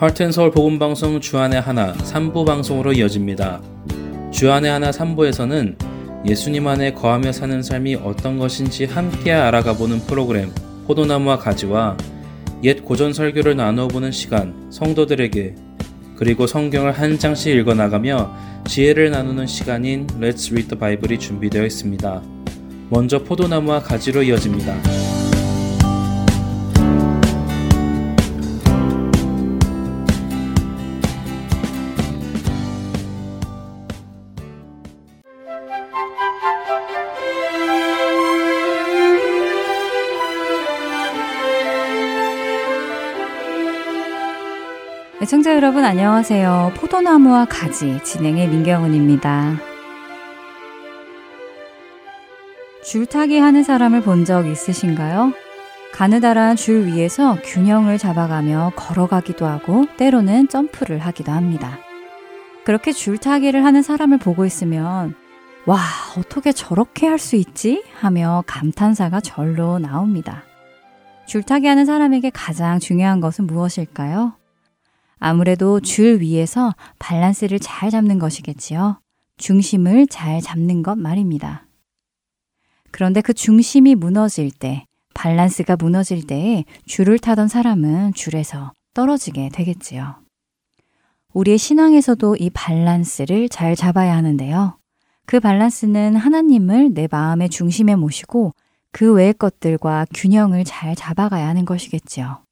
하트앤서울 복음방송 주안의 하나 3부 방송으로 이어집니다. 주안의 하나 3부에서는 예수님 안에 거하며 사는 삶이 어떤 것인지 함께 알아가보는 프로그램 포도나무와 가지와 옛 고전 설교를 나누어 보는 시간 성도들에게 그리고 성경을 한 장씩 읽어 나가며 지혜를 나누는 시간인 Let's Read the Bible이 준비되어 있습니다. 먼저 포도나무와 가지로 이어집니다. 애청자 여러분 안녕하세요. 포도나무와 가지 진행의 민경은입니다. 줄타기 하는 사람을 본 적 있으신가요? 가느다란 줄 위에서 균형을 잡아가며 걸어가기도 하고 때로는 점프를 하기도 합니다. 그렇게 줄타기를 하는 사람을 보고 있으면 와, 어떻게 저렇게 할 수 있지? 하며 감탄사가 절로 나옵니다. 줄타기 하는 사람에게 가장 중요한 것은 무엇일까요? 아무래도 줄 위에서 밸런스를 잘 잡는 것이겠지요. 중심을 잘 잡는 것 말입니다. 그런데 그 중심이 무너질 때, 밸런스가 무너질 때에 줄을 타던 사람은 줄에서 떨어지게 되겠지요. 우리의 신앙에서도 이 밸런스를 잘 잡아야 하는데요. 그 밸런스는 하나님을 내 마음의 중심에 모시고 그 외의 것들과 균형을 잘 잡아가야 하는 것이겠지요.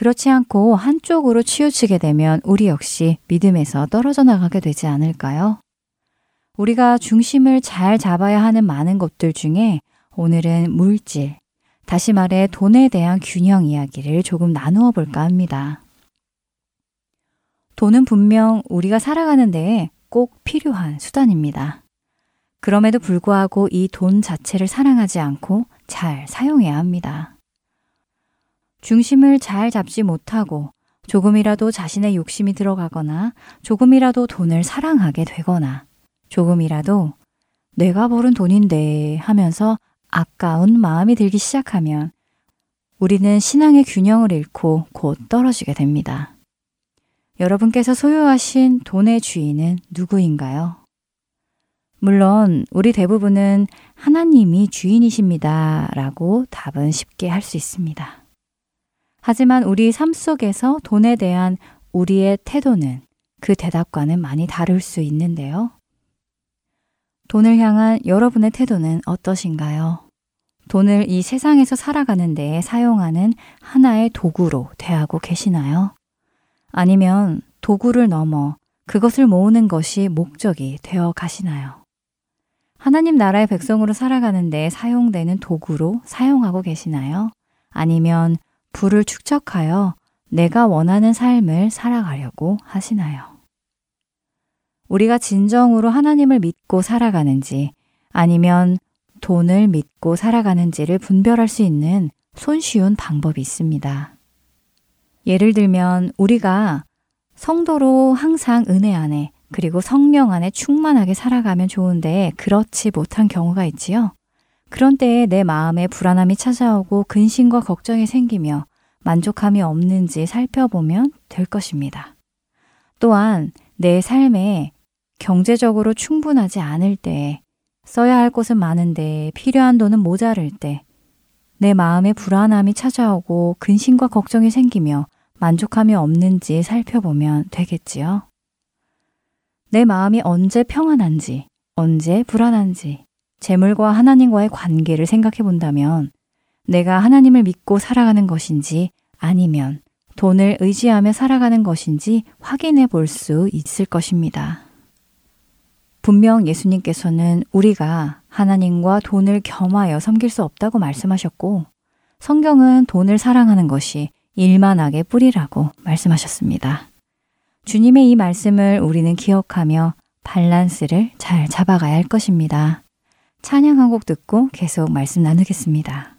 그렇지 않고 한쪽으로 치우치게 되면 우리 역시 믿음에서 떨어져 나가게 되지 않을까요? 우리가 중심을 잘 잡아야 하는 많은 것들 중에 오늘은 물질, 다시 말해 돈에 대한 균형 이야기를 조금 나누어 볼까 합니다. 돈은 분명 우리가 살아가는 데에 꼭 필요한 수단입니다. 그럼에도 불구하고 이 돈 자체를 사랑하지 않고 잘 사용해야 합니다. 중심을 잘 잡지 못하고 조금이라도 자신의 욕심이 들어가거나 조금이라도 돈을 사랑하게 되거나 조금이라도 내가 벌은 돈인데 하면서 아까운 마음이 들기 시작하면 우리는 신앙의 균형을 잃고 곧 떨어지게 됩니다. 여러분께서 소유하신 돈의 주인은 누구인가요? 물론 우리 대부분은 하나님이 주인이십니다. 라고 답은 쉽게 할 수 있습니다. 하지만 우리 삶 속에서 돈에 대한 우리의 태도는 그 대답과는 많이 다를 수 있는데요. 돈을 향한 여러분의 태도는 어떠신가요? 돈을 이 세상에서 살아가는 데 사용하는 하나의 도구로 대하고 계시나요? 아니면 도구를 넘어 그것을 모으는 것이 목적이 되어 가시나요? 하나님 나라의 백성으로 살아가는 데 사용되는 도구로 사용하고 계시나요? 아니면 부를 축적하여 내가 원하는 삶을 살아가려고 하시나요? 우리가 진정으로 하나님을 믿고 살아가는지 아니면 돈을 믿고 살아가는지를 분별할 수 있는 손쉬운 방법이 있습니다. 예를 들면 우리가 성도로 항상 은혜 안에 그리고 성령 안에 충만하게 살아가면 좋은데 그렇지 못한 경우가 있지요. 그런 때에 내 마음에 불안함이 찾아오고 근심과 걱정이 생기며 만족함이 없는지 살펴보면 될 것입니다. 또한 내 삶에 경제적으로 충분하지 않을 때, 써야 할 곳은 많은데 필요한 돈은 모자랄 때, 내 마음에 불안함이 찾아오고 근심과 걱정이 생기며 만족함이 없는지 살펴보면 되겠지요. 내 마음이 언제 평안한지, 언제 불안한지, 재물과 하나님과의 관계를 생각해 본다면 내가 하나님을 믿고 살아가는 것인지 아니면 돈을 의지하며 살아가는 것인지 확인해 볼 수 있을 것입니다. 분명 예수님께서는 우리가 하나님과 돈을 겸하여 섬길 수 없다고 말씀하셨고, 성경은 돈을 사랑하는 것이 일만하게 뿌리라고 말씀하셨습니다. 주님의 이 말씀을 우리는 기억하며 밸런스를 잘 잡아가야 할 것입니다. 찬양 한 곡 듣고 계속 말씀 나누겠습니다.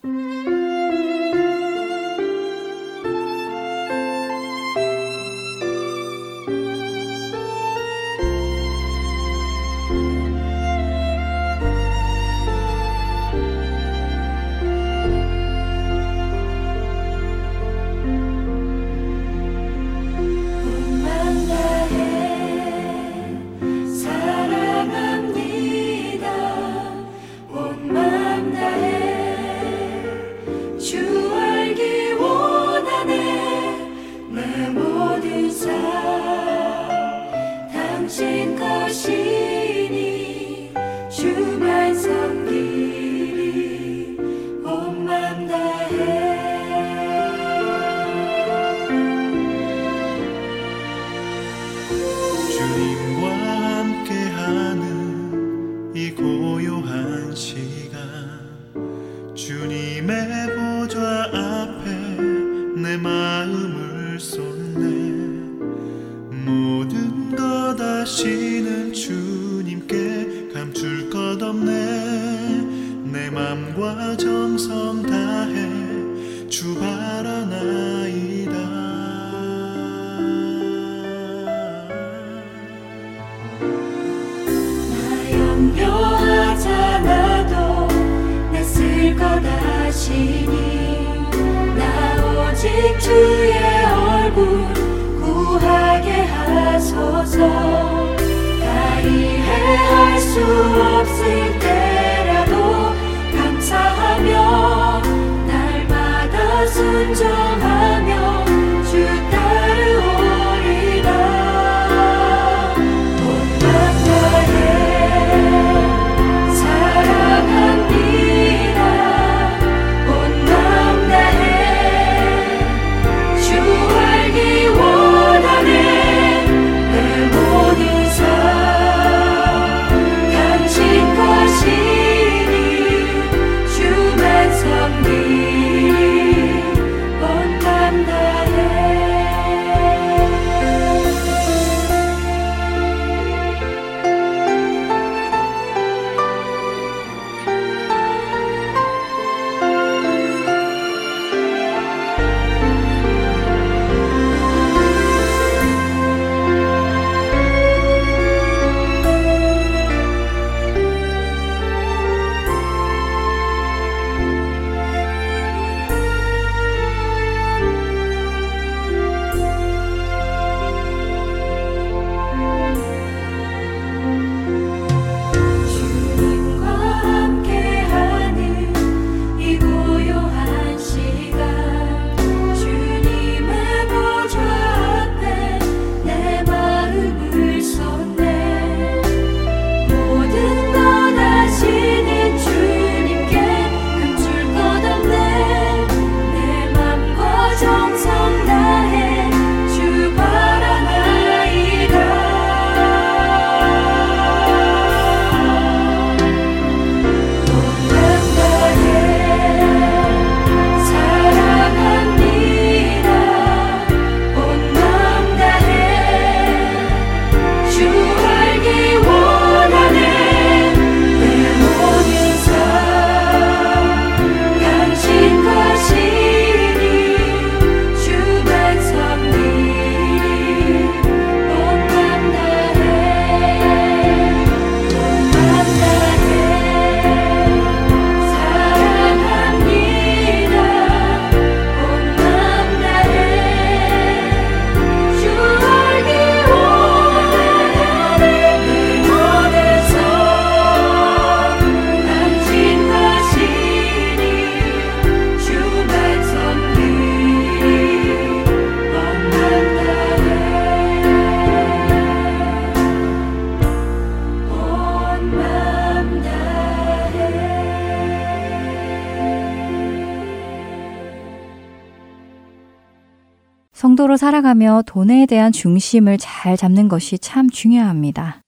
살아가며 돈에 대한 중심을 잘 잡는 것이 참 중요합니다.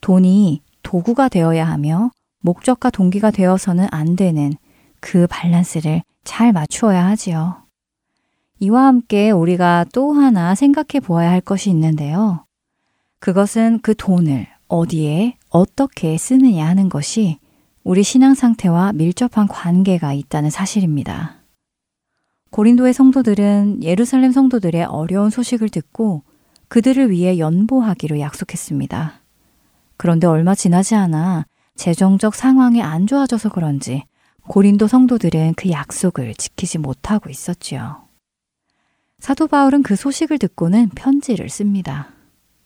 돈이 도구가 되어야 하며 목적과 동기가 되어서는 안 되는 그 밸런스를 잘 맞추어야 하지요. 이와 함께 우리가 또 하나 생각해 보아야 할 것이 있는데요. 그것은 그 돈을 어디에 어떻게 쓰느냐 하는 것이 우리 신앙 상태와 밀접한 관계가 있다는 사실입니다. 고린도의 성도들은 예루살렘 성도들의 어려운 소식을 듣고 그들을 위해 연보하기로 약속했습니다. 그런데 얼마 지나지 않아 재정적 상황이 안 좋아져서 그런지 고린도 성도들은 그 약속을 지키지 못하고 있었지요. 사도 바울은 그 소식을 듣고는 편지를 씁니다.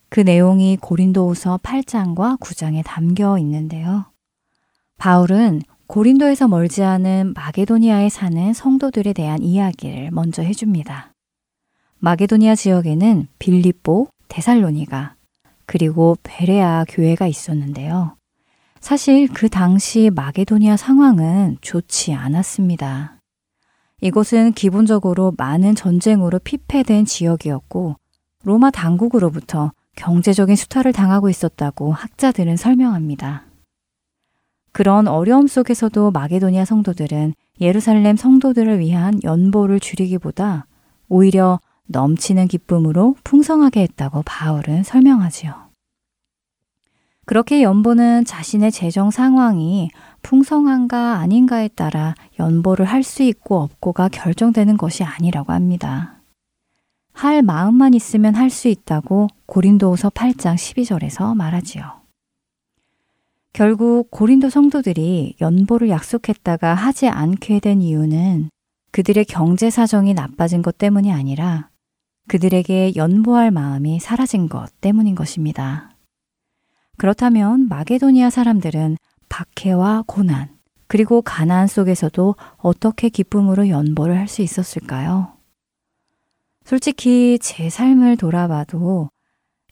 그 내용이 고린도후서 8장과 9장에 담겨 있는데요. 바울은 고린도에서 멀지 않은 마게도니아에 사는 성도들에 대한 이야기를 먼저 해줍니다. 마게도니아 지역에는 빌립보, 데살로니가, 그리고 베레아 교회가 있었는데요. 사실 그 당시 마게도니아 상황은 좋지 않았습니다. 이곳은 기본적으로 많은 전쟁으로 피폐된 지역이었고 로마 당국으로부터 경제적인 수탈을 당하고 있었다고 학자들은 설명합니다. 그런 어려움 속에서도 마게도니아 성도들은 예루살렘 성도들을 위한 연보를 줄이기보다 오히려 넘치는 기쁨으로 풍성하게 했다고 바울은 설명하지요. 그렇게 연보는 자신의 재정 상황이 풍성한가 아닌가에 따라 연보를 할 수 있고 없고가 결정되는 것이 아니라고 합니다. 할 마음만 있으면 할 수 있다고 고린도후서 8장 12절에서 말하지요. 결국 고린도 성도들이 연보를 약속했다가 하지 않게 된 이유는 그들의 경제 사정이 나빠진 것 때문이 아니라 그들에게 연보할 마음이 사라진 것 때문인 것입니다. 그렇다면 마게도니아 사람들은 박해와 고난, 그리고 가난 속에서도 어떻게 기쁨으로 연보를 할 수 있었을까요? 솔직히 제 삶을 돌아봐도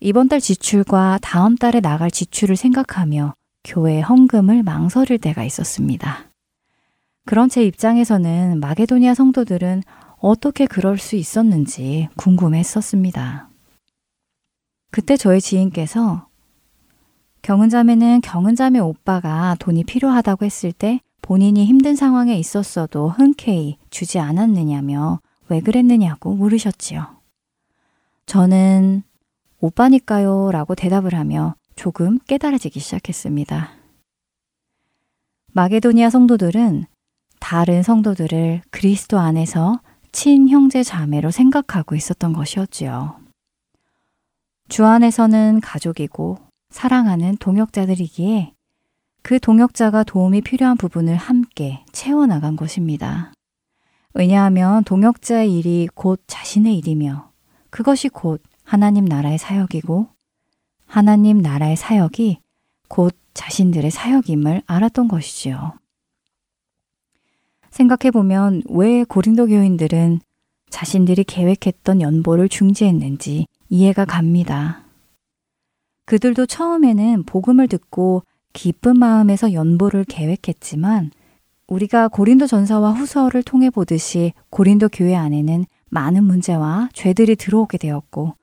이번 달 지출과 다음 달에 나갈 지출을 생각하며 교회 헌금을 망설일 때가 있었습니다. 그런 제 입장에서는 마게도니아 성도들은 어떻게 그럴 수 있었는지 궁금했었습니다. 그때 저의 지인께서 경은자매는 경은자매 오빠가 돈이 필요하다고 했을 때 본인이 힘든 상황에 있었어도 흔쾌히 주지 않았느냐며 왜 그랬느냐고 물으셨지요. 저는 오빠니까요 라고 대답을 하며 조금 깨달아지기 시작했습니다. 마게도니아 성도들은 다른 성도들을 그리스도 안에서 친형제 자매로 생각하고 있었던 것이었지요. 주 안에서는 가족이고 사랑하는 동역자들이기에 그 동역자가 도움이 필요한 부분을 함께 채워나간 것입니다. 왜냐하면 동역자의 일이 곧 자신의 일이며 그것이 곧 하나님 나라의 사역이고 하나님 나라의 사역이 곧 자신들의 사역임을 알았던 것이지요. 생각해보면 왜 고린도 교인들은 자신들이 계획했던 연보를 중지했는지 이해가 갑니다. 그들도 처음에는 복음을 듣고 기쁜 마음에서 연보를 계획했지만 우리가 고린도 전서와 후서를 통해 보듯이 고린도 교회 안에는 많은 문제와 죄들이 들어오게 되었고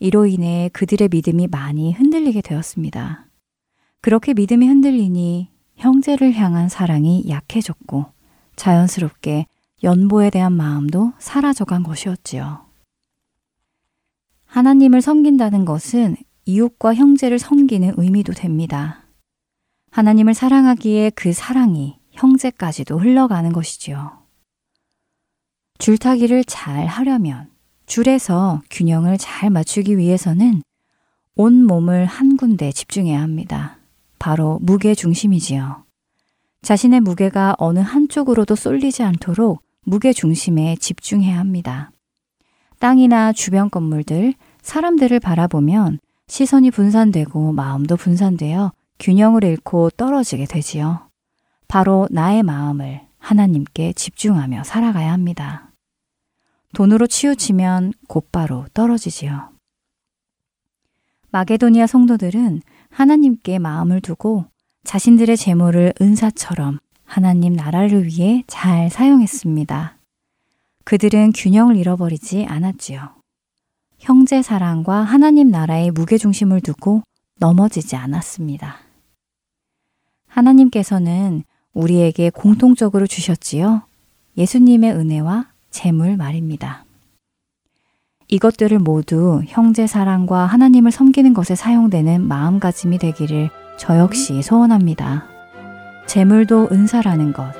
이로 인해 그들의 믿음이 많이 흔들리게 되었습니다. 그렇게 믿음이 흔들리니 형제를 향한 사랑이 약해졌고 자연스럽게 연보에 대한 마음도 사라져간 것이었지요. 하나님을 섬긴다는 것은 이웃과 형제를 섬기는 의미도 됩니다. 하나님을 사랑하기에 그 사랑이 형제까지도 흘러가는 것이지요. 줄타기를 잘 하려면 줄에서 균형을 잘 맞추기 위해서는 온 몸을 한 군데 집중해야 합니다. 바로 무게 중심이지요. 자신의 무게가 어느 한쪽으로도 쏠리지 않도록 무게 중심에 집중해야 합니다. 땅이나 주변 건물들, 사람들을 바라보면 시선이 분산되고 마음도 분산되어 균형을 잃고 떨어지게 되지요. 바로 나의 마음을 하나님께 집중하며 살아가야 합니다. 돈으로 치우치면 곧바로 떨어지지요. 마게도니아 성도들은 하나님께 마음을 두고 자신들의 재물을 은사처럼 하나님 나라를 위해 잘 사용했습니다. 그들은 균형을 잃어버리지 않았지요. 형제 사랑과 하나님 나라의 무게중심을 두고 넘어지지 않았습니다. 하나님께서는 우리에게 공통적으로 주셨지요. 예수님의 은혜와 재물 말입니다. 이것들을 모두 형제 사랑과 하나님을 섬기는 것에 사용되는 마음가짐이 되기를 저 역시 소원합니다. 재물도 은사라는 것.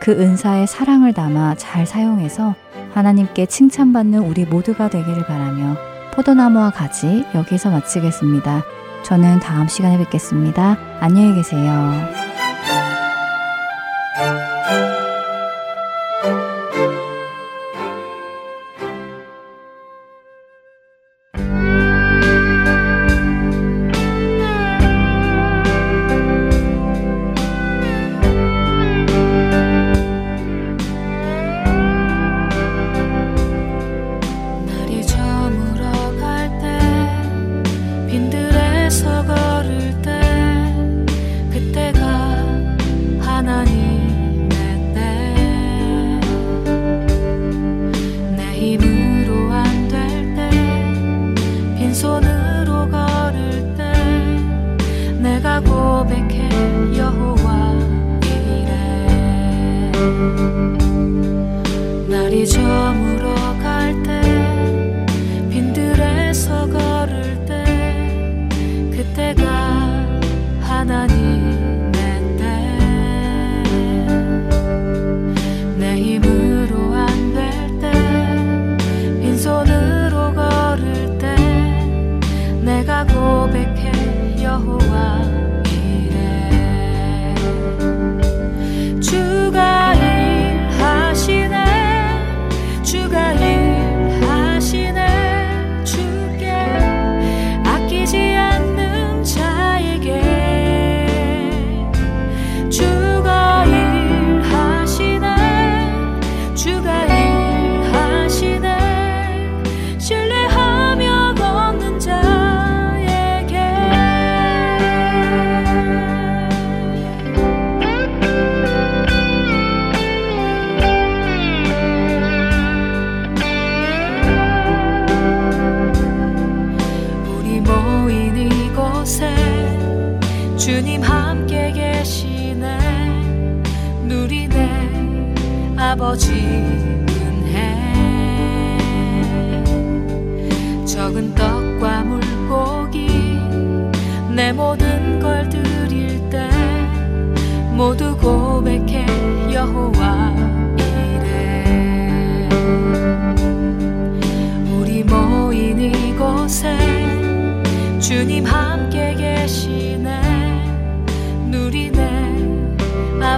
그 은사의 사랑을 담아 잘 사용해서 하나님께 칭찬받는 우리 모두가 되기를 바라며 포도나무와 가지 여기서 마치겠습니다. 저는 다음 시간에 뵙겠습니다. 안녕히 계세요.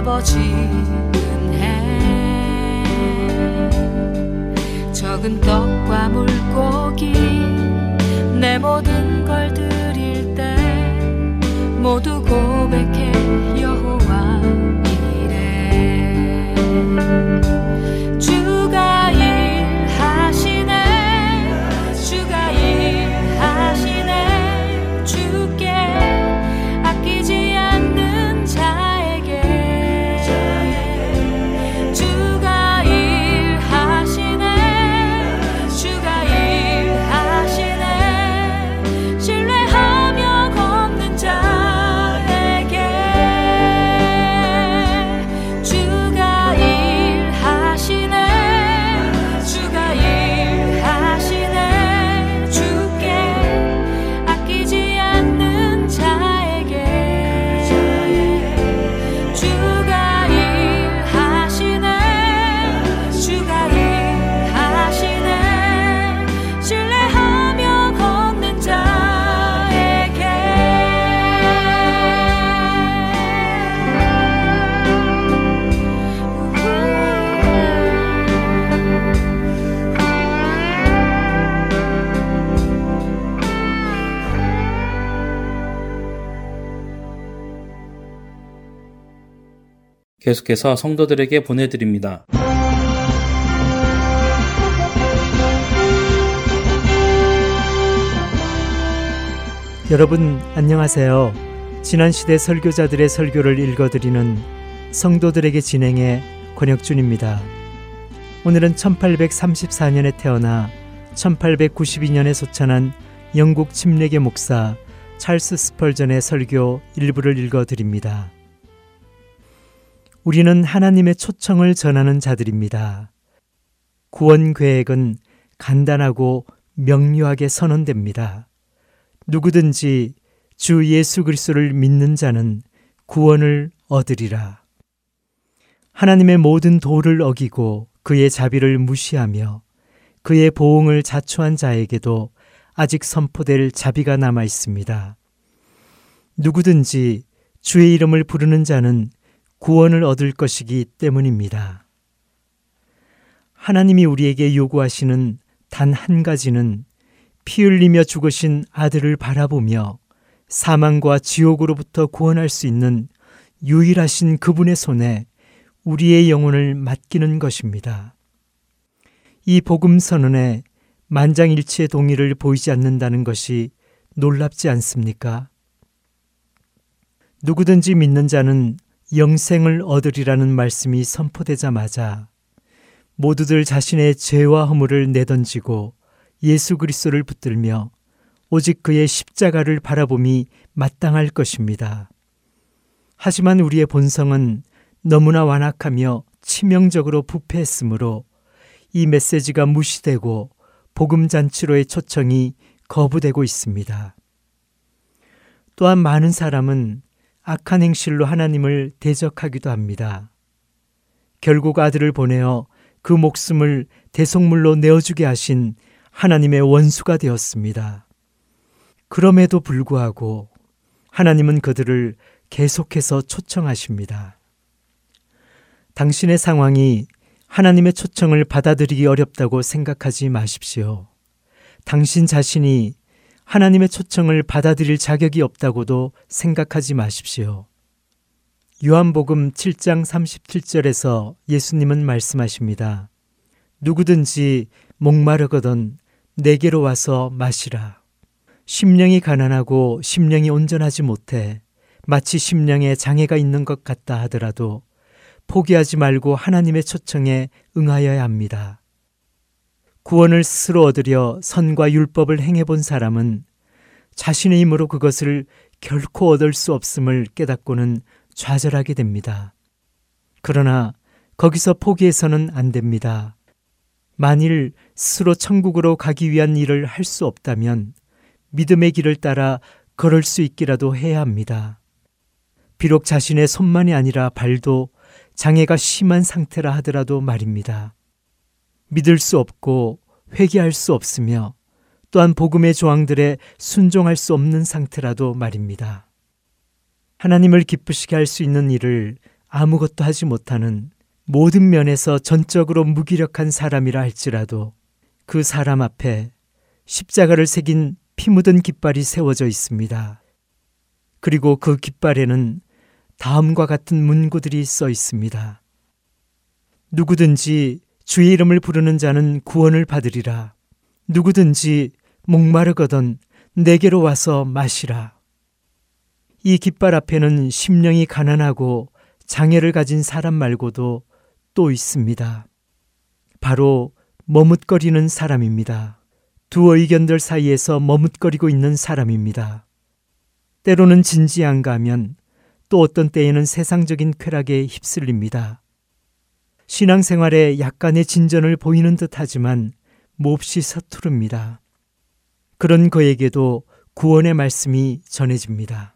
아버지 은혜 적은 떡과 물고기 내 모든 걸 드릴 때 모두 고백해 계속해서 성도들에게 보내드립니다. 여러분 안녕하세요. 지난 시대 설교자들의 설교를 읽어드리는 성도들에게 진행해 권혁준입니다. 오늘은 1834년에 태어나 1892년에 소찬한 영국 침례계 목사 찰스 스펄전의 설교 일부를 읽어드립니다. 우리는 하나님의 초청을 전하는 자들입니다. 구원 계획은 간단하고 명료하게 선언됩니다. 누구든지 주 예수 그리스도를 믿는 자는 구원을 얻으리라. 하나님의 모든 도를 어기고 그의 자비를 무시하며 그의 보응을 자초한 자에게도 아직 선포될 자비가 남아 있습니다. 누구든지 주의 이름을 부르는 자는 구원을 얻을 것이기 때문입니다. 하나님이 우리에게 요구하시는 단 한 가지는 피 흘리며 죽으신 아들을 바라보며 사망과 지옥으로부터 구원할 수 있는 유일하신 그분의 손에 우리의 영혼을 맡기는 것입니다. 이 복음 선언에 만장일치의 동의를 보이지 않는다는 것이 놀랍지 않습니까? 누구든지 믿는 자는 영생을 얻으리라는 말씀이 선포되자마자 모두들 자신의 죄와 허물을 내던지고 예수 그리스도를 붙들며 오직 그의 십자가를 바라봄이 마땅할 것입니다. 하지만 우리의 본성은 너무나 완악하며 치명적으로 부패했으므로 이 메시지가 무시되고 복음 잔치로의 초청이 거부되고 있습니다. 또한 많은 사람은 악한 행실로 하나님을 대적하기도 합니다. 결국 아들을 보내어 그 목숨을 대속물로 내어주게 하신 하나님의 원수가 되었습니다. 그럼에도 불구하고 하나님은 그들을 계속해서 초청하십니다. 당신의 상황이 하나님의 초청을 받아들이기 어렵다고 생각하지 마십시오. 당신 자신이 하나님의 초청을 받아들일 자격이 없다고도 생각하지 마십시오. 요한복음 7장 37절에서 예수님은 말씀하십니다. 누구든지 목마르거든 내게로 와서 마시라. 심령이 가난하고 심령이 온전하지 못해 마치 심령에 장애가 있는 것 같다 하더라도 포기하지 말고 하나님의 초청에 응하여야 합니다. 구원을 스스로 얻으려 선과 율법을 행해 본 사람은 자신의 힘으로 그것을 결코 얻을 수 없음을 깨닫고는 좌절하게 됩니다. 그러나 거기서 포기해서는 안 됩니다. 만일 스스로 천국으로 가기 위한 일을 할 수 없다면 믿음의 길을 따라 걸을 수 있기라도 해야 합니다. 비록 자신의 손만이 아니라 발도 장애가 심한 상태라 하더라도 말입니다. 믿을 수 없고 회개할 수 없으며 또한 복음의 조항들에 순종할 수 없는 상태라도 말입니다. 하나님을 기쁘시게 할 수 있는 일을 아무것도 하지 못하는 모든 면에서 전적으로 무기력한 사람이라 할지라도 그 사람 앞에 십자가를 새긴 피 묻은 깃발이 세워져 있습니다. 그리고 그 깃발에는 다음과 같은 문구들이 써 있습니다. 누구든지 주의 이름을 부르는 자는 구원을 받으리라. 누구든지 목마르거든 내게로 와서 마시라. 이 깃발 앞에는 심령이 가난하고 장애를 가진 사람 말고도 또 있습니다. 바로 머뭇거리는 사람입니다. 두 의견들 사이에서 머뭇거리고 있는 사람입니다. 때로는 진지한가 하면 또 어떤 때에는 세상적인 쾌락에 휩쓸립니다. 신앙생활에 약간의 진전을 보이는 듯 하지만 몹시 서투릅니다. 그런 그에게도 구원의 말씀이 전해집니다.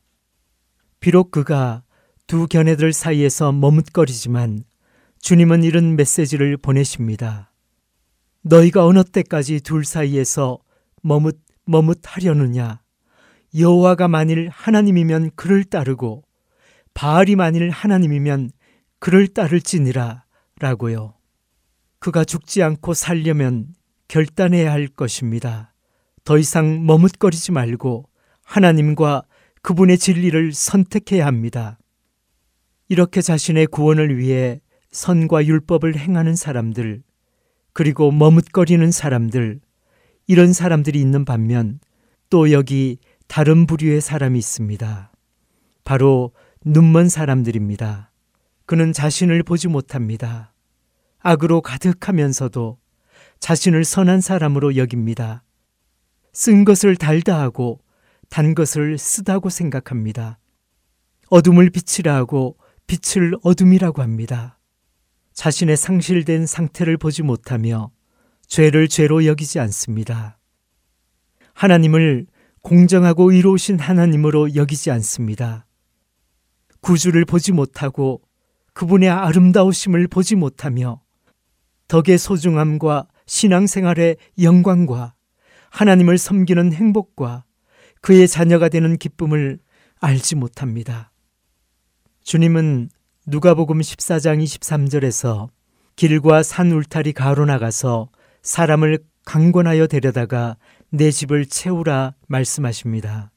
비록 그가 두 견해들 사이에서 머뭇거리지만 주님은 이런 메시지를 보내십니다. 너희가 어느 때까지 둘 사이에서 머뭇 머뭇하려느냐? 여호와가 만일 하나님이면 그를 따르고 바알이 만일 하나님이면 그를 따를지니라 라고요. 그가 죽지 않고 살려면 결단해야 할 것입니다. 더 이상 머뭇거리지 말고 하나님과 그분의 진리를 선택해야 합니다. 이렇게 자신의 구원을 위해 선과 율법을 행하는 사람들, 그리고 머뭇거리는 사람들, 이런 사람들이 있는 반면 또 여기 다른 부류의 사람이 있습니다. 바로 눈먼 사람들입니다. 그는 자신을 보지 못합니다. 악으로 가득하면서도 자신을 선한 사람으로 여깁니다. 쓴 것을 달다 하고 단 것을 쓰다고 생각합니다. 어둠을 빛이라 하고 빛을 어둠이라고 합니다. 자신의 상실된 상태를 보지 못하며 죄를 죄로 여기지 않습니다. 하나님을 공정하고 의로우신 하나님으로 여기지 않습니다. 구주를 보지 못하고 그분의 아름다우심을 보지 못하며 덕의 소중함과 신앙생활의 영광과 하나님을 섬기는 행복과 그의 자녀가 되는 기쁨을 알지 못합니다. 주님은 누가복음 14장 23절에서 길과 산 울타리 가로 나가서 사람을 강권하여 데려다가 내 집을 채우라 말씀하십니다.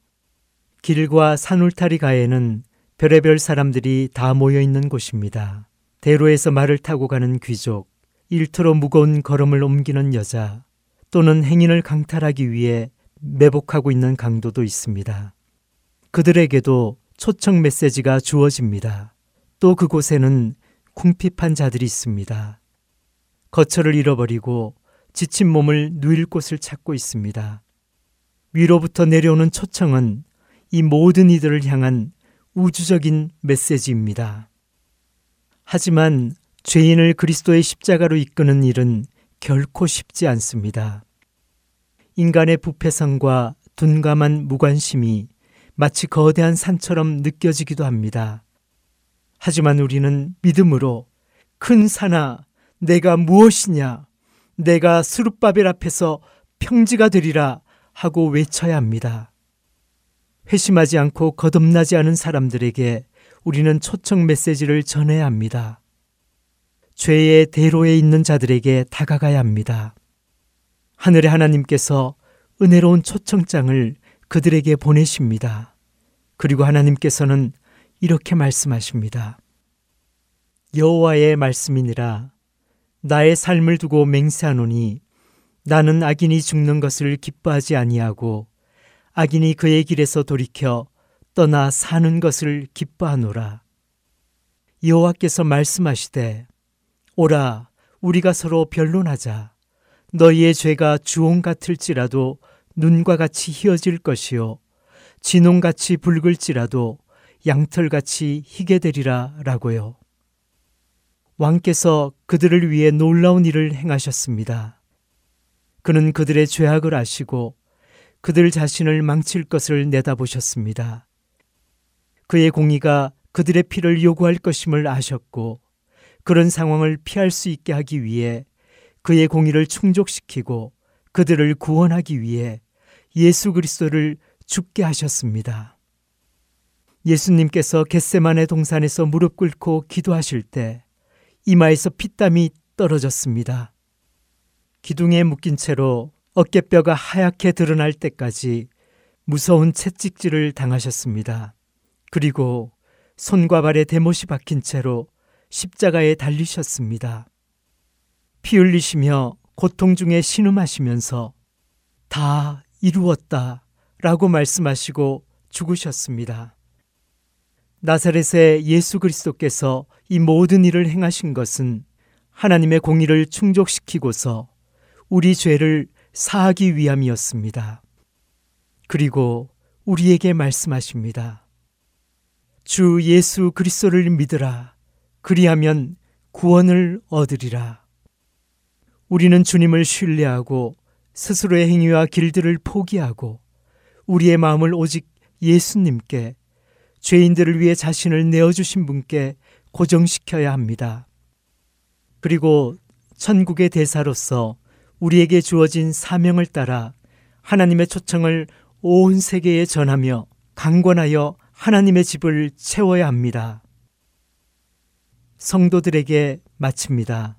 길과 산 울타리 가에는 별의별 사람들이 다 모여 있는 곳입니다. 대로에서 말을 타고 가는 귀족, 일터로 무거운 걸음을 옮기는 여자, 또는 행인을 강탈하기 위해 매복하고 있는 강도도 있습니다. 그들에게도 초청 메시지가 주어집니다. 또 그곳에는 궁핍한 자들이 있습니다. 거처를 잃어버리고 지친 몸을 누일 곳을 찾고 있습니다. 위로부터 내려오는 초청은 이 모든 이들을 향한 우주적인 메시지입니다. 하지만 죄인을 그리스도의 십자가로 이끄는 일은 결코 쉽지 않습니다. 인간의 부패성과 둔감한 무관심이 마치 거대한 산처럼 느껴지기도 합니다. 하지만 우리는 믿음으로 큰 산아, 내가 무엇이냐? 내가 스룹바벨 앞에서 평지가 되리라 하고 외쳐야 합니다. 회심하지 않고 거듭나지 않은 사람들에게 우리는 초청 메시지를 전해야 합니다. 죄의 대로에 있는 자들에게 다가가야 합니다. 하늘의 하나님께서 은혜로운 초청장을 그들에게 보내십니다. 그리고 하나님께서는 이렇게 말씀하십니다. 여호와의 말씀이니라 나의 삶을 두고 맹세하노니 나는 악인이 죽는 것을 기뻐하지 아니하고 악인이 그의 길에서 돌이켜 떠나 사는 것을 기뻐하노라. 여호와께서 말씀하시되 오라 우리가 서로 변론하자 너희의 죄가 주홍 같을지라도 눈과 같이 희어질 것이요 진홍같이 붉을지라도 양털같이 희게 되리라 라고요. 왕께서 그들을 위해 놀라운 일을 행하셨습니다. 그는 그들의 죄악을 아시고 그들 자신을 망칠 것을 내다보셨습니다. 그의 공의가 그들의 피를 요구할 것임을 아셨고 그런 상황을 피할 수 있게 하기 위해 그의 공의를 충족시키고 그들을 구원하기 위해 예수 그리스도를 죽게 하셨습니다. 예수님께서 겟세만의 동산에서 무릎 꿇고 기도하실 때 이마에서 피땀이 떨어졌습니다. 기둥에 묶인 채로 어깨뼈가 하얗게 드러날 때까지 무서운 채찍질을 당하셨습니다. 그리고 손과 발에 대못이 박힌 채로 십자가에 달리셨습니다. 피 흘리시며 고통 중에 신음하시면서 다 이루었다 라고 말씀하시고 죽으셨습니다. 나사렛의 예수 그리스도께서 이 모든 일을 행하신 것은 하나님의 공의를 충족시키고서 우리 죄를 사하기 위함이었습니다. 그리고 우리에게 말씀하십니다. 주 예수 그리스도를 믿으라. 그리하면 구원을 얻으리라. 우리는 주님을 신뢰하고 스스로의 행위와 길들을 포기하고 우리의 마음을 오직 예수님께 죄인들을 위해 자신을 내어주신 분께 고정시켜야 합니다. 그리고 천국의 대사로서 우리에게 주어진 사명을 따라 하나님의 초청을 온 세계에 전하며 강권하여 하나님의 집을 채워야 합니다. 성도들에게 마칩니다.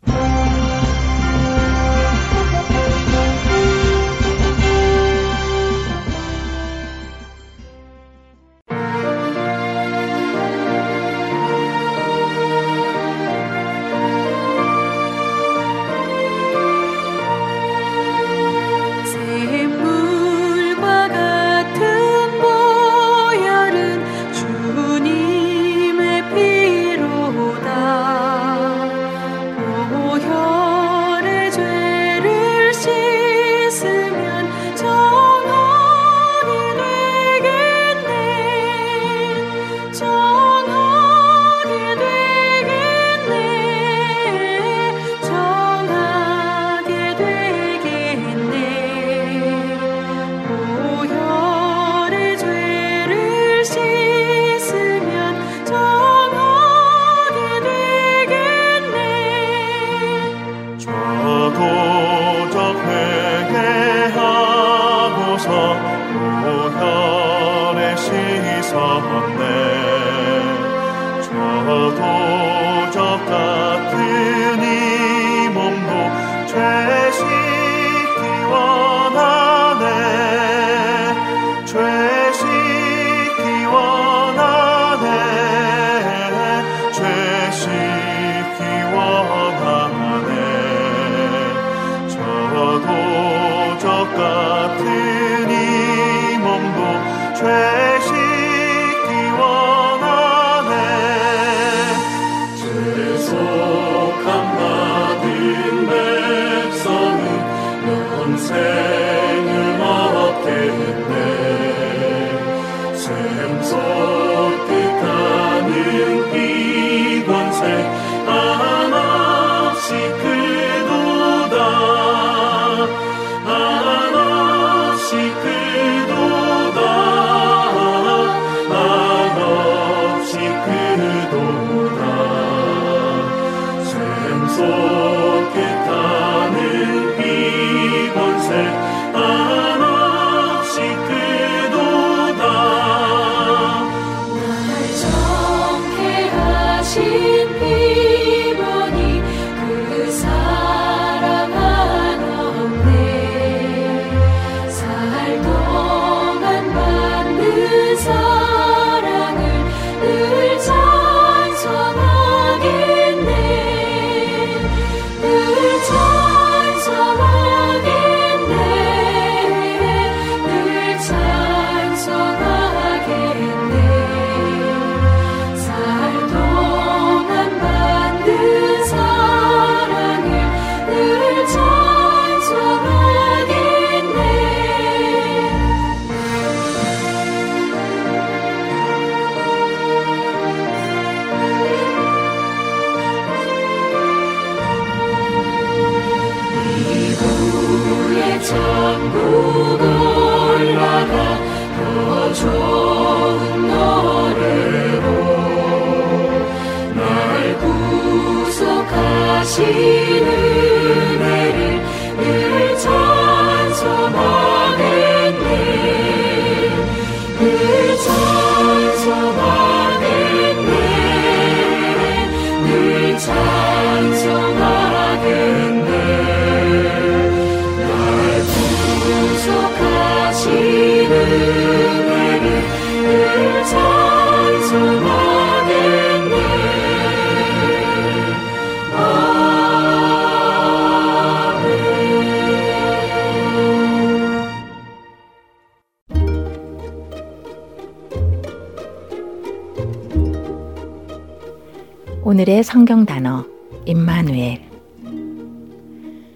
오늘의 성경 단어 임마누엘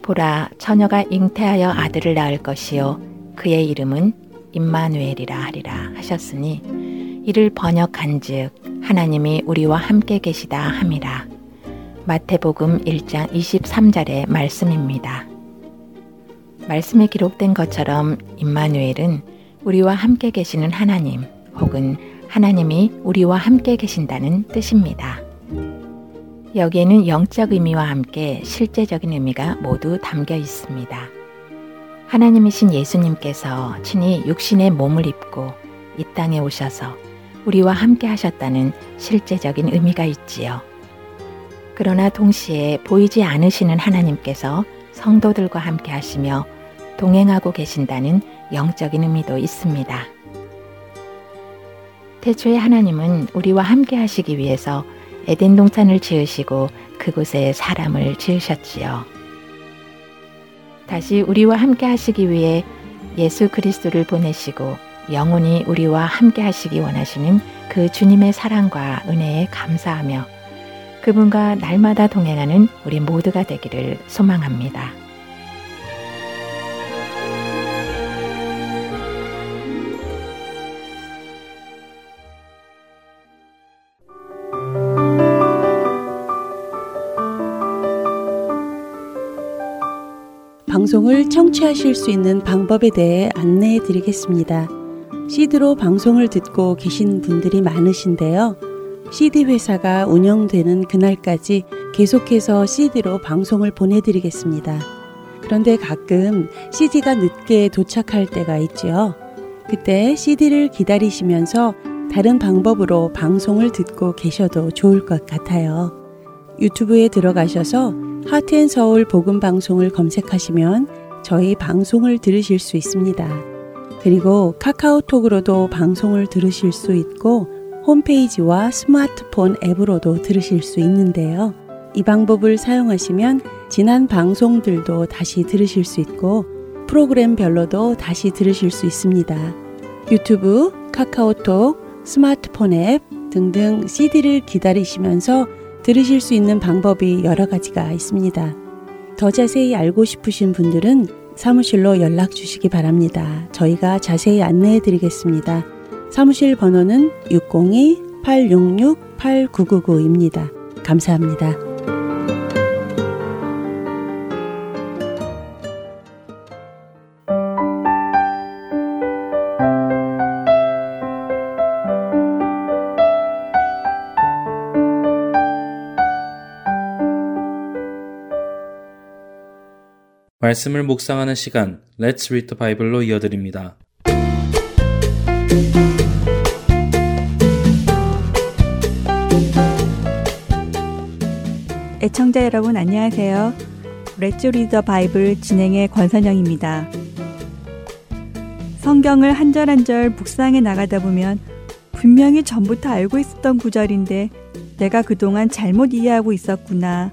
보라 처녀가 잉태하여 아들을 낳을 것이요 그의 이름은 임마누엘이라 하리라 하셨으니 이를 번역한즉 하나님이 우리와 함께 계시다 함이라 마태복음 1장 23절의 말씀입니다. 말씀에 기록된 것처럼 임마누엘은 우리와 함께 계시는 하나님 혹은 하나님이 우리와 함께 계신다는 뜻입니다. 여기에는 영적 의미와 함께 실제적인 의미가 모두 담겨 있습니다. 하나님이신 예수님께서 친히 육신의 몸을 입고 이 땅에 오셔서 우리와 함께 하셨다는 실제적인 의미가 있지요. 그러나 동시에 보이지 않으시는 하나님께서 성도들과 함께 하시며 동행하고 계신다는 영적인 의미도 있습니다. 태초에 하나님은 우리와 함께 하시기 위해서 에덴 동산을 지으시고 그곳에 사람을 지으셨지요. 다시 우리와 함께 하시기 위해 예수 그리스도를 보내시고 영원히 우리와 함께 하시기 원하시는 그 주님의 사랑과 은혜에 감사하며 그분과 날마다 동행하는 우리 모두가 되기를 소망합니다. 방송을 청취하실 수 있는 방법에 대해 안내해 드리겠습니다. CD로 방송을 듣고 계신 분들이 많으신데요. CD 회사가 운영되는 그날까지 계속해서 CD로 방송을 보내드리겠습니다. 그런데 가끔 CD가 늦게 도착할 때가 있죠. 그때 CD를 기다리시면서 다른 방법으로 방송을 듣고 계셔도 좋을 것 같아요. 유튜브에 들어가셔서 하트앤서울 복음 방송을 검색하시면 저희 방송을 들으실 수 있습니다. 그리고 카카오톡으로도 방송을 들으실 수 있고 홈페이지와 스마트폰 앱으로도 들으실 수 있는데요. 이 방법을 사용하시면 지난 방송들도 다시 들으실 수 있고 프로그램별로도 다시 들으실 수 있습니다. 유튜브, 카카오톡, 스마트폰 앱 등등 CD를 기다리시면서 들으실 수 있는 방법이 여러 가지가 있습니다. 더 자세히 알고 싶으신 분들은 사무실로 연락 주시기 바랍니다. 저희가 자세히 안내해 드리겠습니다. 사무실 번호는 602-866-8999입니다. 감사합니다. 말씀을 묵상하는 시간 Let's Read the Bible로 이어드립니다. 애청자 여러분 안녕하세요. 레츠 리더 바이블 진행의 권선영입니다. 성경을 한 절 한 절 묵상해 나가다 보면 분명히 전부터 알고 있었던 구절인데 내가 그동안 잘못 이해하고 있었구나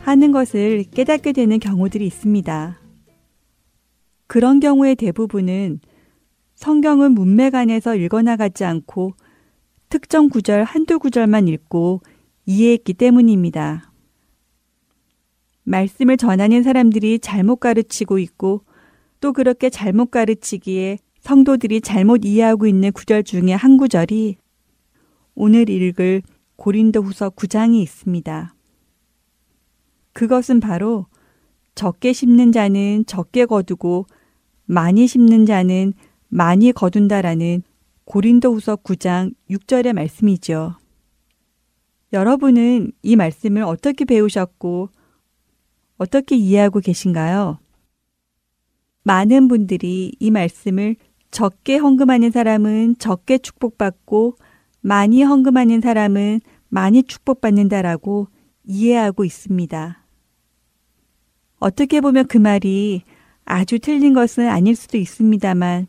하는 것을 깨닫게 되는 경우들이 있습니다. 그런 경우의 대부분은 성경은 문맥 안에서 읽어나가지 않고 특정 구절 한두 구절만 읽고 이해했기 때문입니다. 말씀을 전하는 사람들이 잘못 가르치고 있고 또 그렇게 잘못 가르치기에 성도들이 잘못 이해하고 있는 구절 중에 한 구절이 오늘 읽을 고린도 후서 9장이 있습니다. 그것은 바로 적게 심는 자는 적게 거두고 많이 심는 자는 많이 거둔다라는 고린도 후서 9장 6절의 말씀이죠. 여러분은 이 말씀을 어떻게 배우셨고 어떻게 이해하고 계신가요? 많은 분들이 이 말씀을 적게 헌금하는 사람은 적게 축복받고 많이 헌금하는 사람은 많이 축복받는다라고 이해하고 있습니다. 어떻게 보면 그 말이 아주 틀린 것은 아닐 수도 있습니다만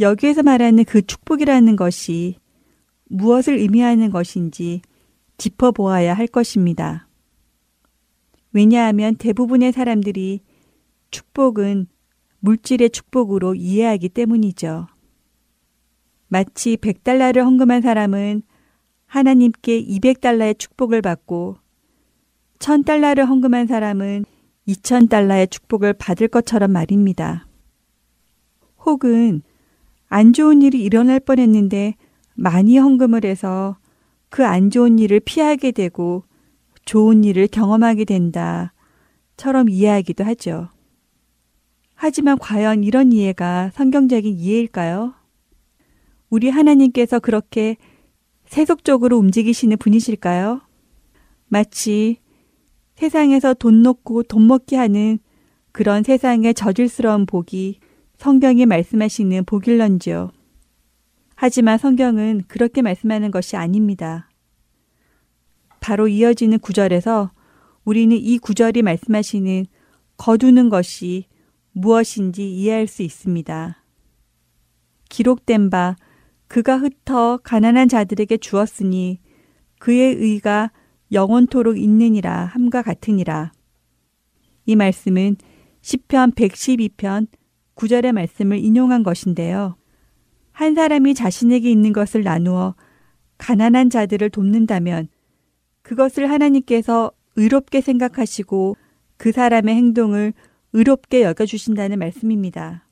여기에서 말하는 그 축복이라는 것이 무엇을 의미하는 것인지 짚어보아야 할 것입니다. 왜냐하면 대부분의 사람들이 축복은 물질의 축복으로 이해하기 때문이죠. 마치 100달러를 헌금한 사람은 하나님께 200달러의 축복을 받고 1000달러를 헌금한 사람은 2000달러의 축복을 받을 것처럼 말입니다. 혹은 안 좋은 일이 일어날 뻔했는데 많이 헌금을 해서 그 안 좋은 일을 피하게 되고 좋은 일을 경험하게 된다. 처럼 이해하기도 하죠. 하지만 과연 이런 이해가 성경적인 이해일까요? 우리 하나님께서 그렇게 세속적으로 움직이시는 분이실까요? 마치 세상에서 돈 놓고 돈 먹게 하는 그런 세상의 저질스러운 복이 성경이 말씀하시는 복일런지요. 하지만 성경은 그렇게 말씀하는 것이 아닙니다. 바로 이어지는 구절에서 우리는 이 구절이 말씀하시는 거두는 것이 무엇인지 이해할 수 있습니다. 기록된 바 그가 흩어 가난한 자들에게 주었으니 그의 의가 영원토록 있느니라 함과 같으니라. 이 말씀은 시편 112편 9절의 말씀을 인용한 것인데요. 한 사람이 자신에게 있는 것을 나누어 가난한 자들을 돕는다면 그것을 하나님께서 의롭게 생각하시고 그 사람의 행동을 의롭게 여겨주신다는 말씀입니다.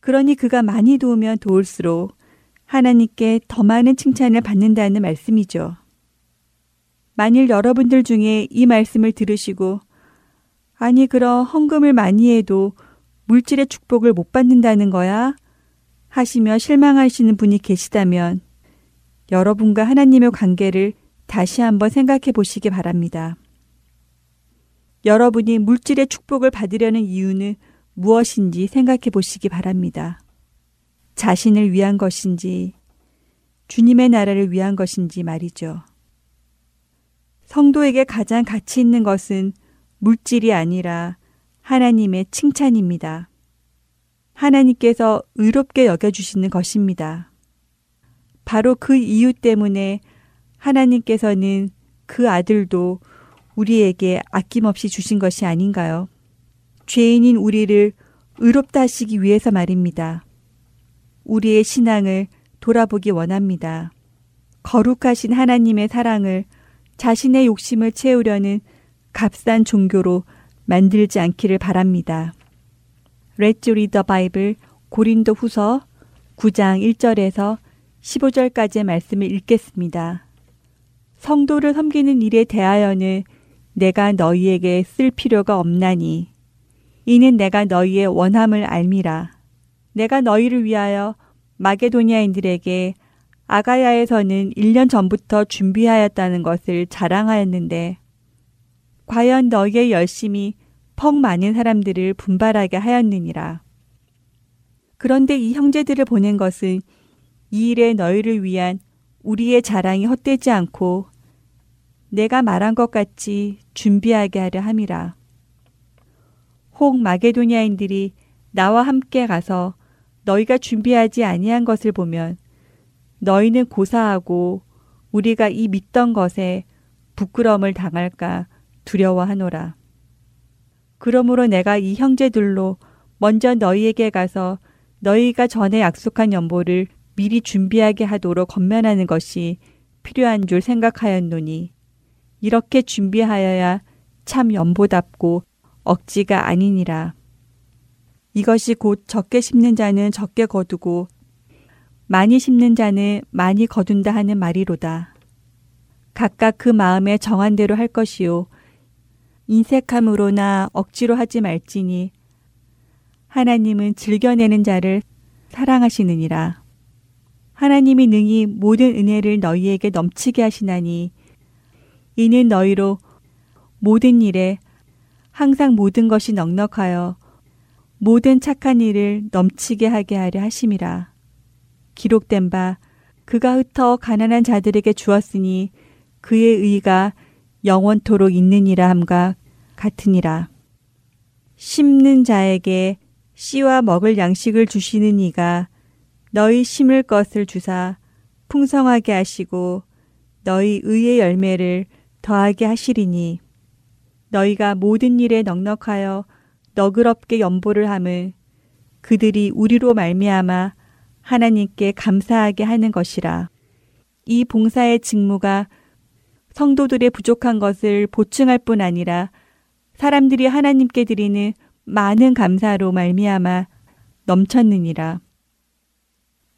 그러니 그가 많이 도우면 도울수록 하나님께 더 많은 칭찬을 받는다는 말씀이죠. 만일 여러분들 중에 이 말씀을 들으시고 아니 그럼 헌금을 많이 해도 물질의 축복을 못 받는다는 거야? 하시며 실망하시는 분이 계시다면 여러분과 하나님의 관계를 다시 한번 생각해 보시기 바랍니다. 여러분이 물질의 축복을 받으려는 이유는 무엇인지 생각해 보시기 바랍니다. 자신을 위한 것인지, 주님의 나라를 위한 것인지 말이죠. 성도에게 가장 가치 있는 것은 물질이 아니라 하나님의 칭찬입니다. 하나님께서 의롭게 여겨주시는 것입니다. 바로 그 이유 때문에 하나님께서는 그 아들도 우리에게 아낌없이 주신 것이 아닌가요? 죄인인 우리를 의롭다 하시기 위해서 말입니다. 우리의 신앙을 돌아보기 원합니다. 거룩하신 하나님의 사랑을 자신의 욕심을 채우려는 값싼 종교로 만들지 않기를 바랍니다. Read the Bible 고린도 후서 9장 1절에서 15절까지의 말씀을 읽겠습니다. 성도를 섬기는 일에 대하여는 내가 너희에게 쓸 필요가 없나니 이는 내가 너희의 원함을 알미라. 내가 너희를 위하여 마게도니아인들에게 아가야에서는 1년 전부터 준비하였다는 것을 자랑하였는데 과연 너희의 열심이 퍽 많은 사람들을 분발하게 하였느니라. 그런데 이 형제들을 보낸 것은 이 일에 너희를 위한 우리의 자랑이 헛되지 않고 내가 말한 것 같이 준비하게 하려 함이라. 혹 마게도니아인들이 나와 함께 가서 너희가 준비하지 아니한 것을 보면 너희는 고사하고 우리가 이 믿던 것에 부끄러움을 당할까 두려워하노라. 그러므로 내가 이 형제들로 먼저 너희에게 가서 너희가 전에 약속한 연보를 미리 준비하게 하도록 건면하는 것이 필요한 줄 생각하였노니 이렇게 준비하여야 참 연보답고 억지가 아니니라. 이것이 곧 적게 심는 자는 적게 거두고 많이 심는 자는 많이 거둔다 하는 말이로다. 각각 그 마음에 정한 대로 할 것이요. 인색함으로나 억지로 하지 말지니 하나님은 즐겨내는 자를 사랑하시느니라. 하나님이 능히 모든 은혜를 너희에게 넘치게 하시나니 이는 너희로 모든 일에 항상 모든 것이 넉넉하여 모든 착한 일을 넘치게 하게 하려 하심이라. 기록된 바 그가 흩어 가난한 자들에게 주었으니 그의 의가 영원토록 있느니라 함과 같으니라. 심는 자에게 씨와 먹을 양식을 주시는 이가 너희 심을 것을 주사 풍성하게 하시고 너희 의의 열매를 더하게 하시리니 너희가 모든 일에 넉넉하여 너그럽게 연보를 함을 그들이 우리로 말미암아 하나님께 감사하게 하는 것이라. 이 봉사의 직무가 성도들의 부족한 것을 보충할 뿐 아니라 사람들이 하나님께 드리는 많은 감사로 말미암아 넘쳤느니라.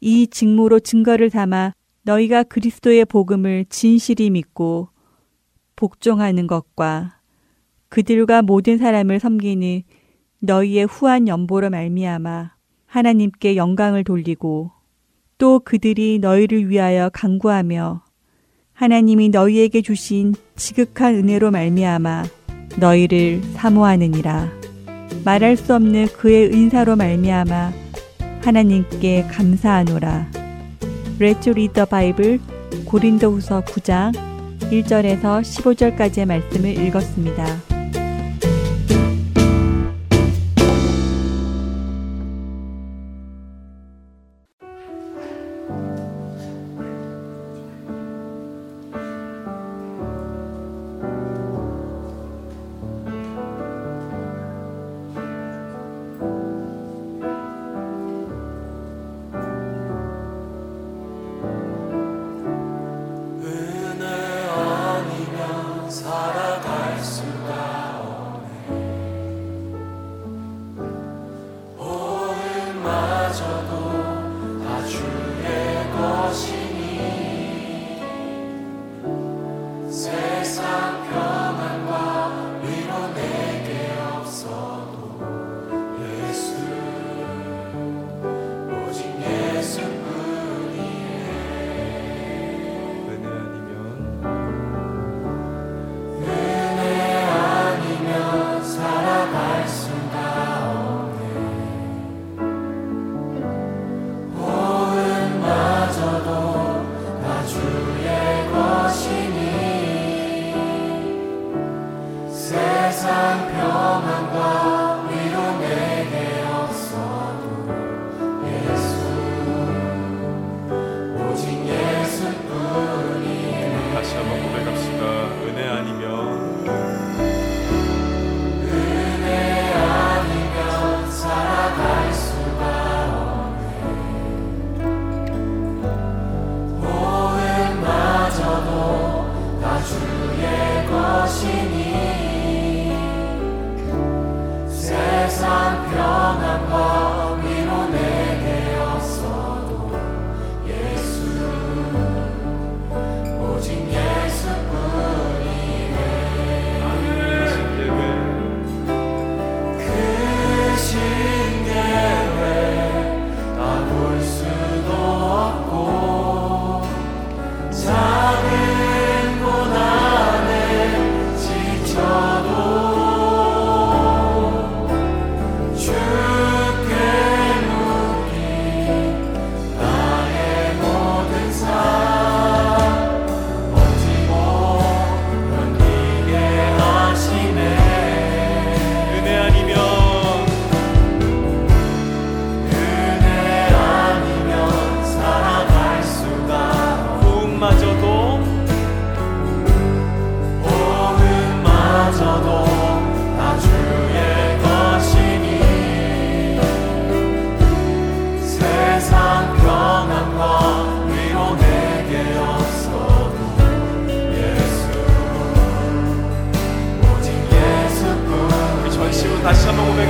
이 직무로 증거를 삼아 너희가 그리스도의 복음을 진실히 믿고 복종하는 것과 그들과 모든 사람을 섬기는 너희의 후한 연보로 말미암아 하나님께 영광을 돌리고 또 그들이 너희를 위하여 간구하며 하나님이 너희에게 주신 지극한 은혜로 말미암아 너희를 사모하느니라 말할 수 없는 그의 은사로 말미암아 하나님께 감사하노라 read the Bible 고린도후서 9장 1절에서 15절까지의 말씀을 읽었습니다.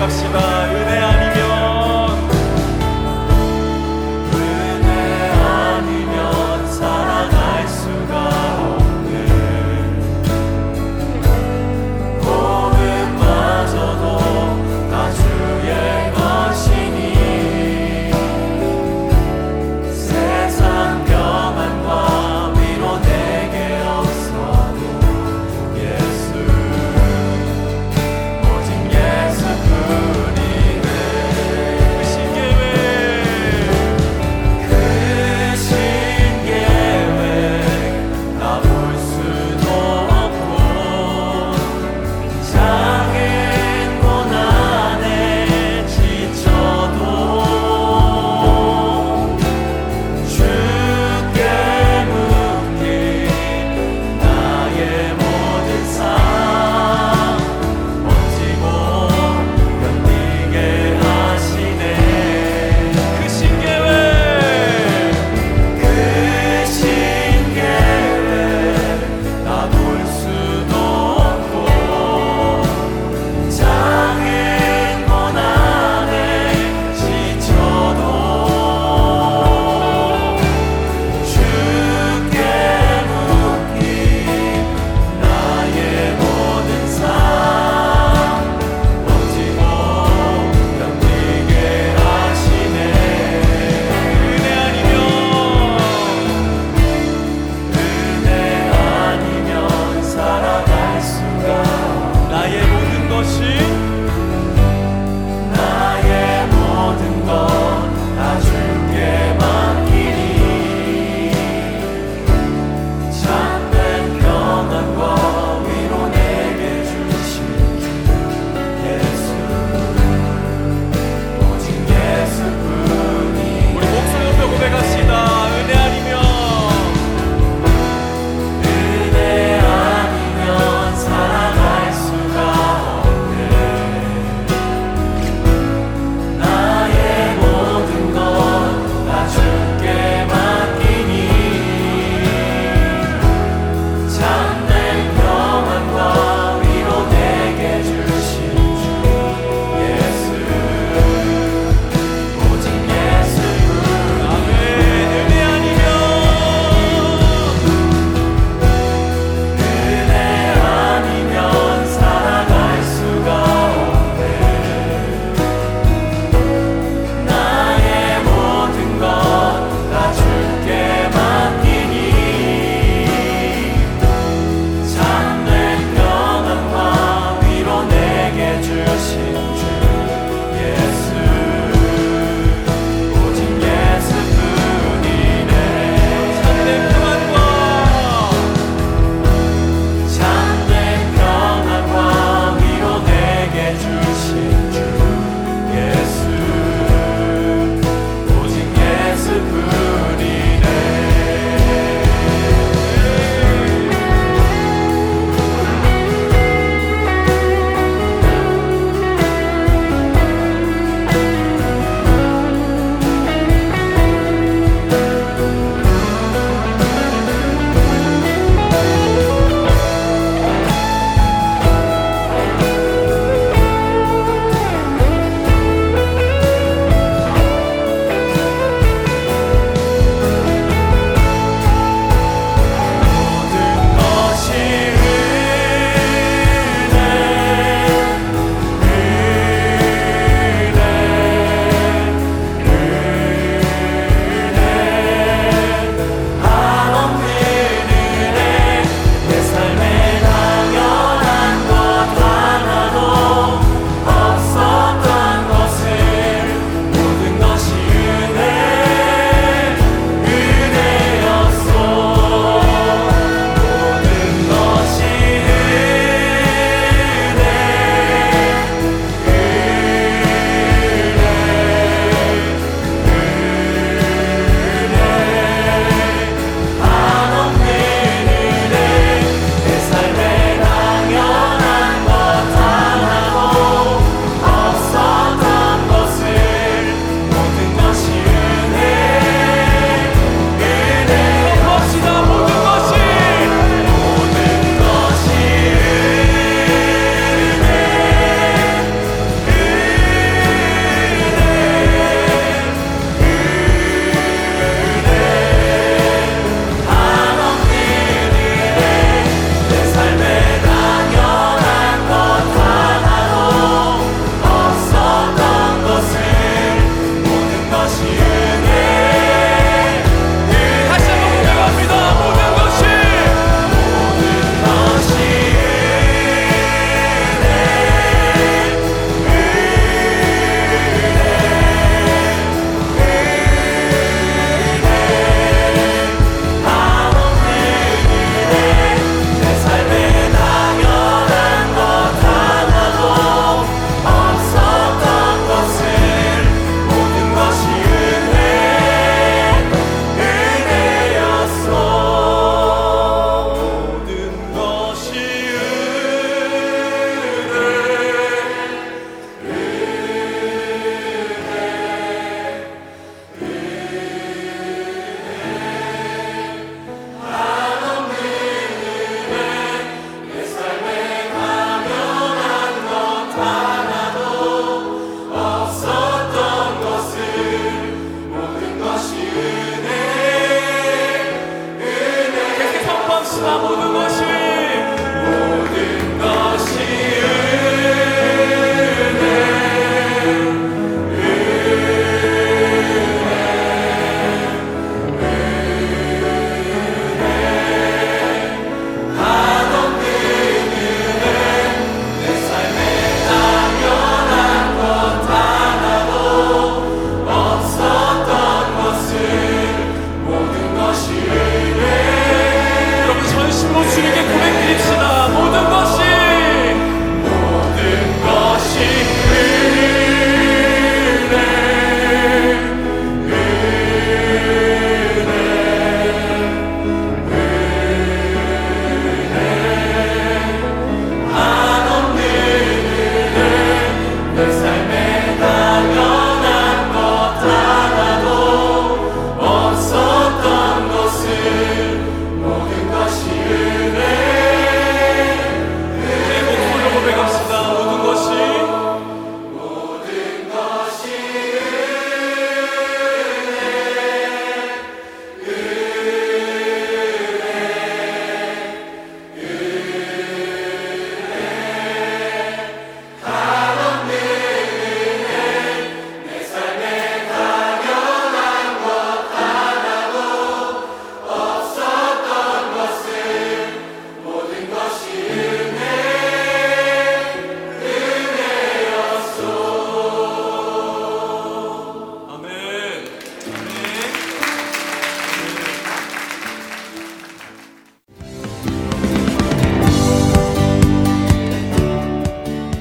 한번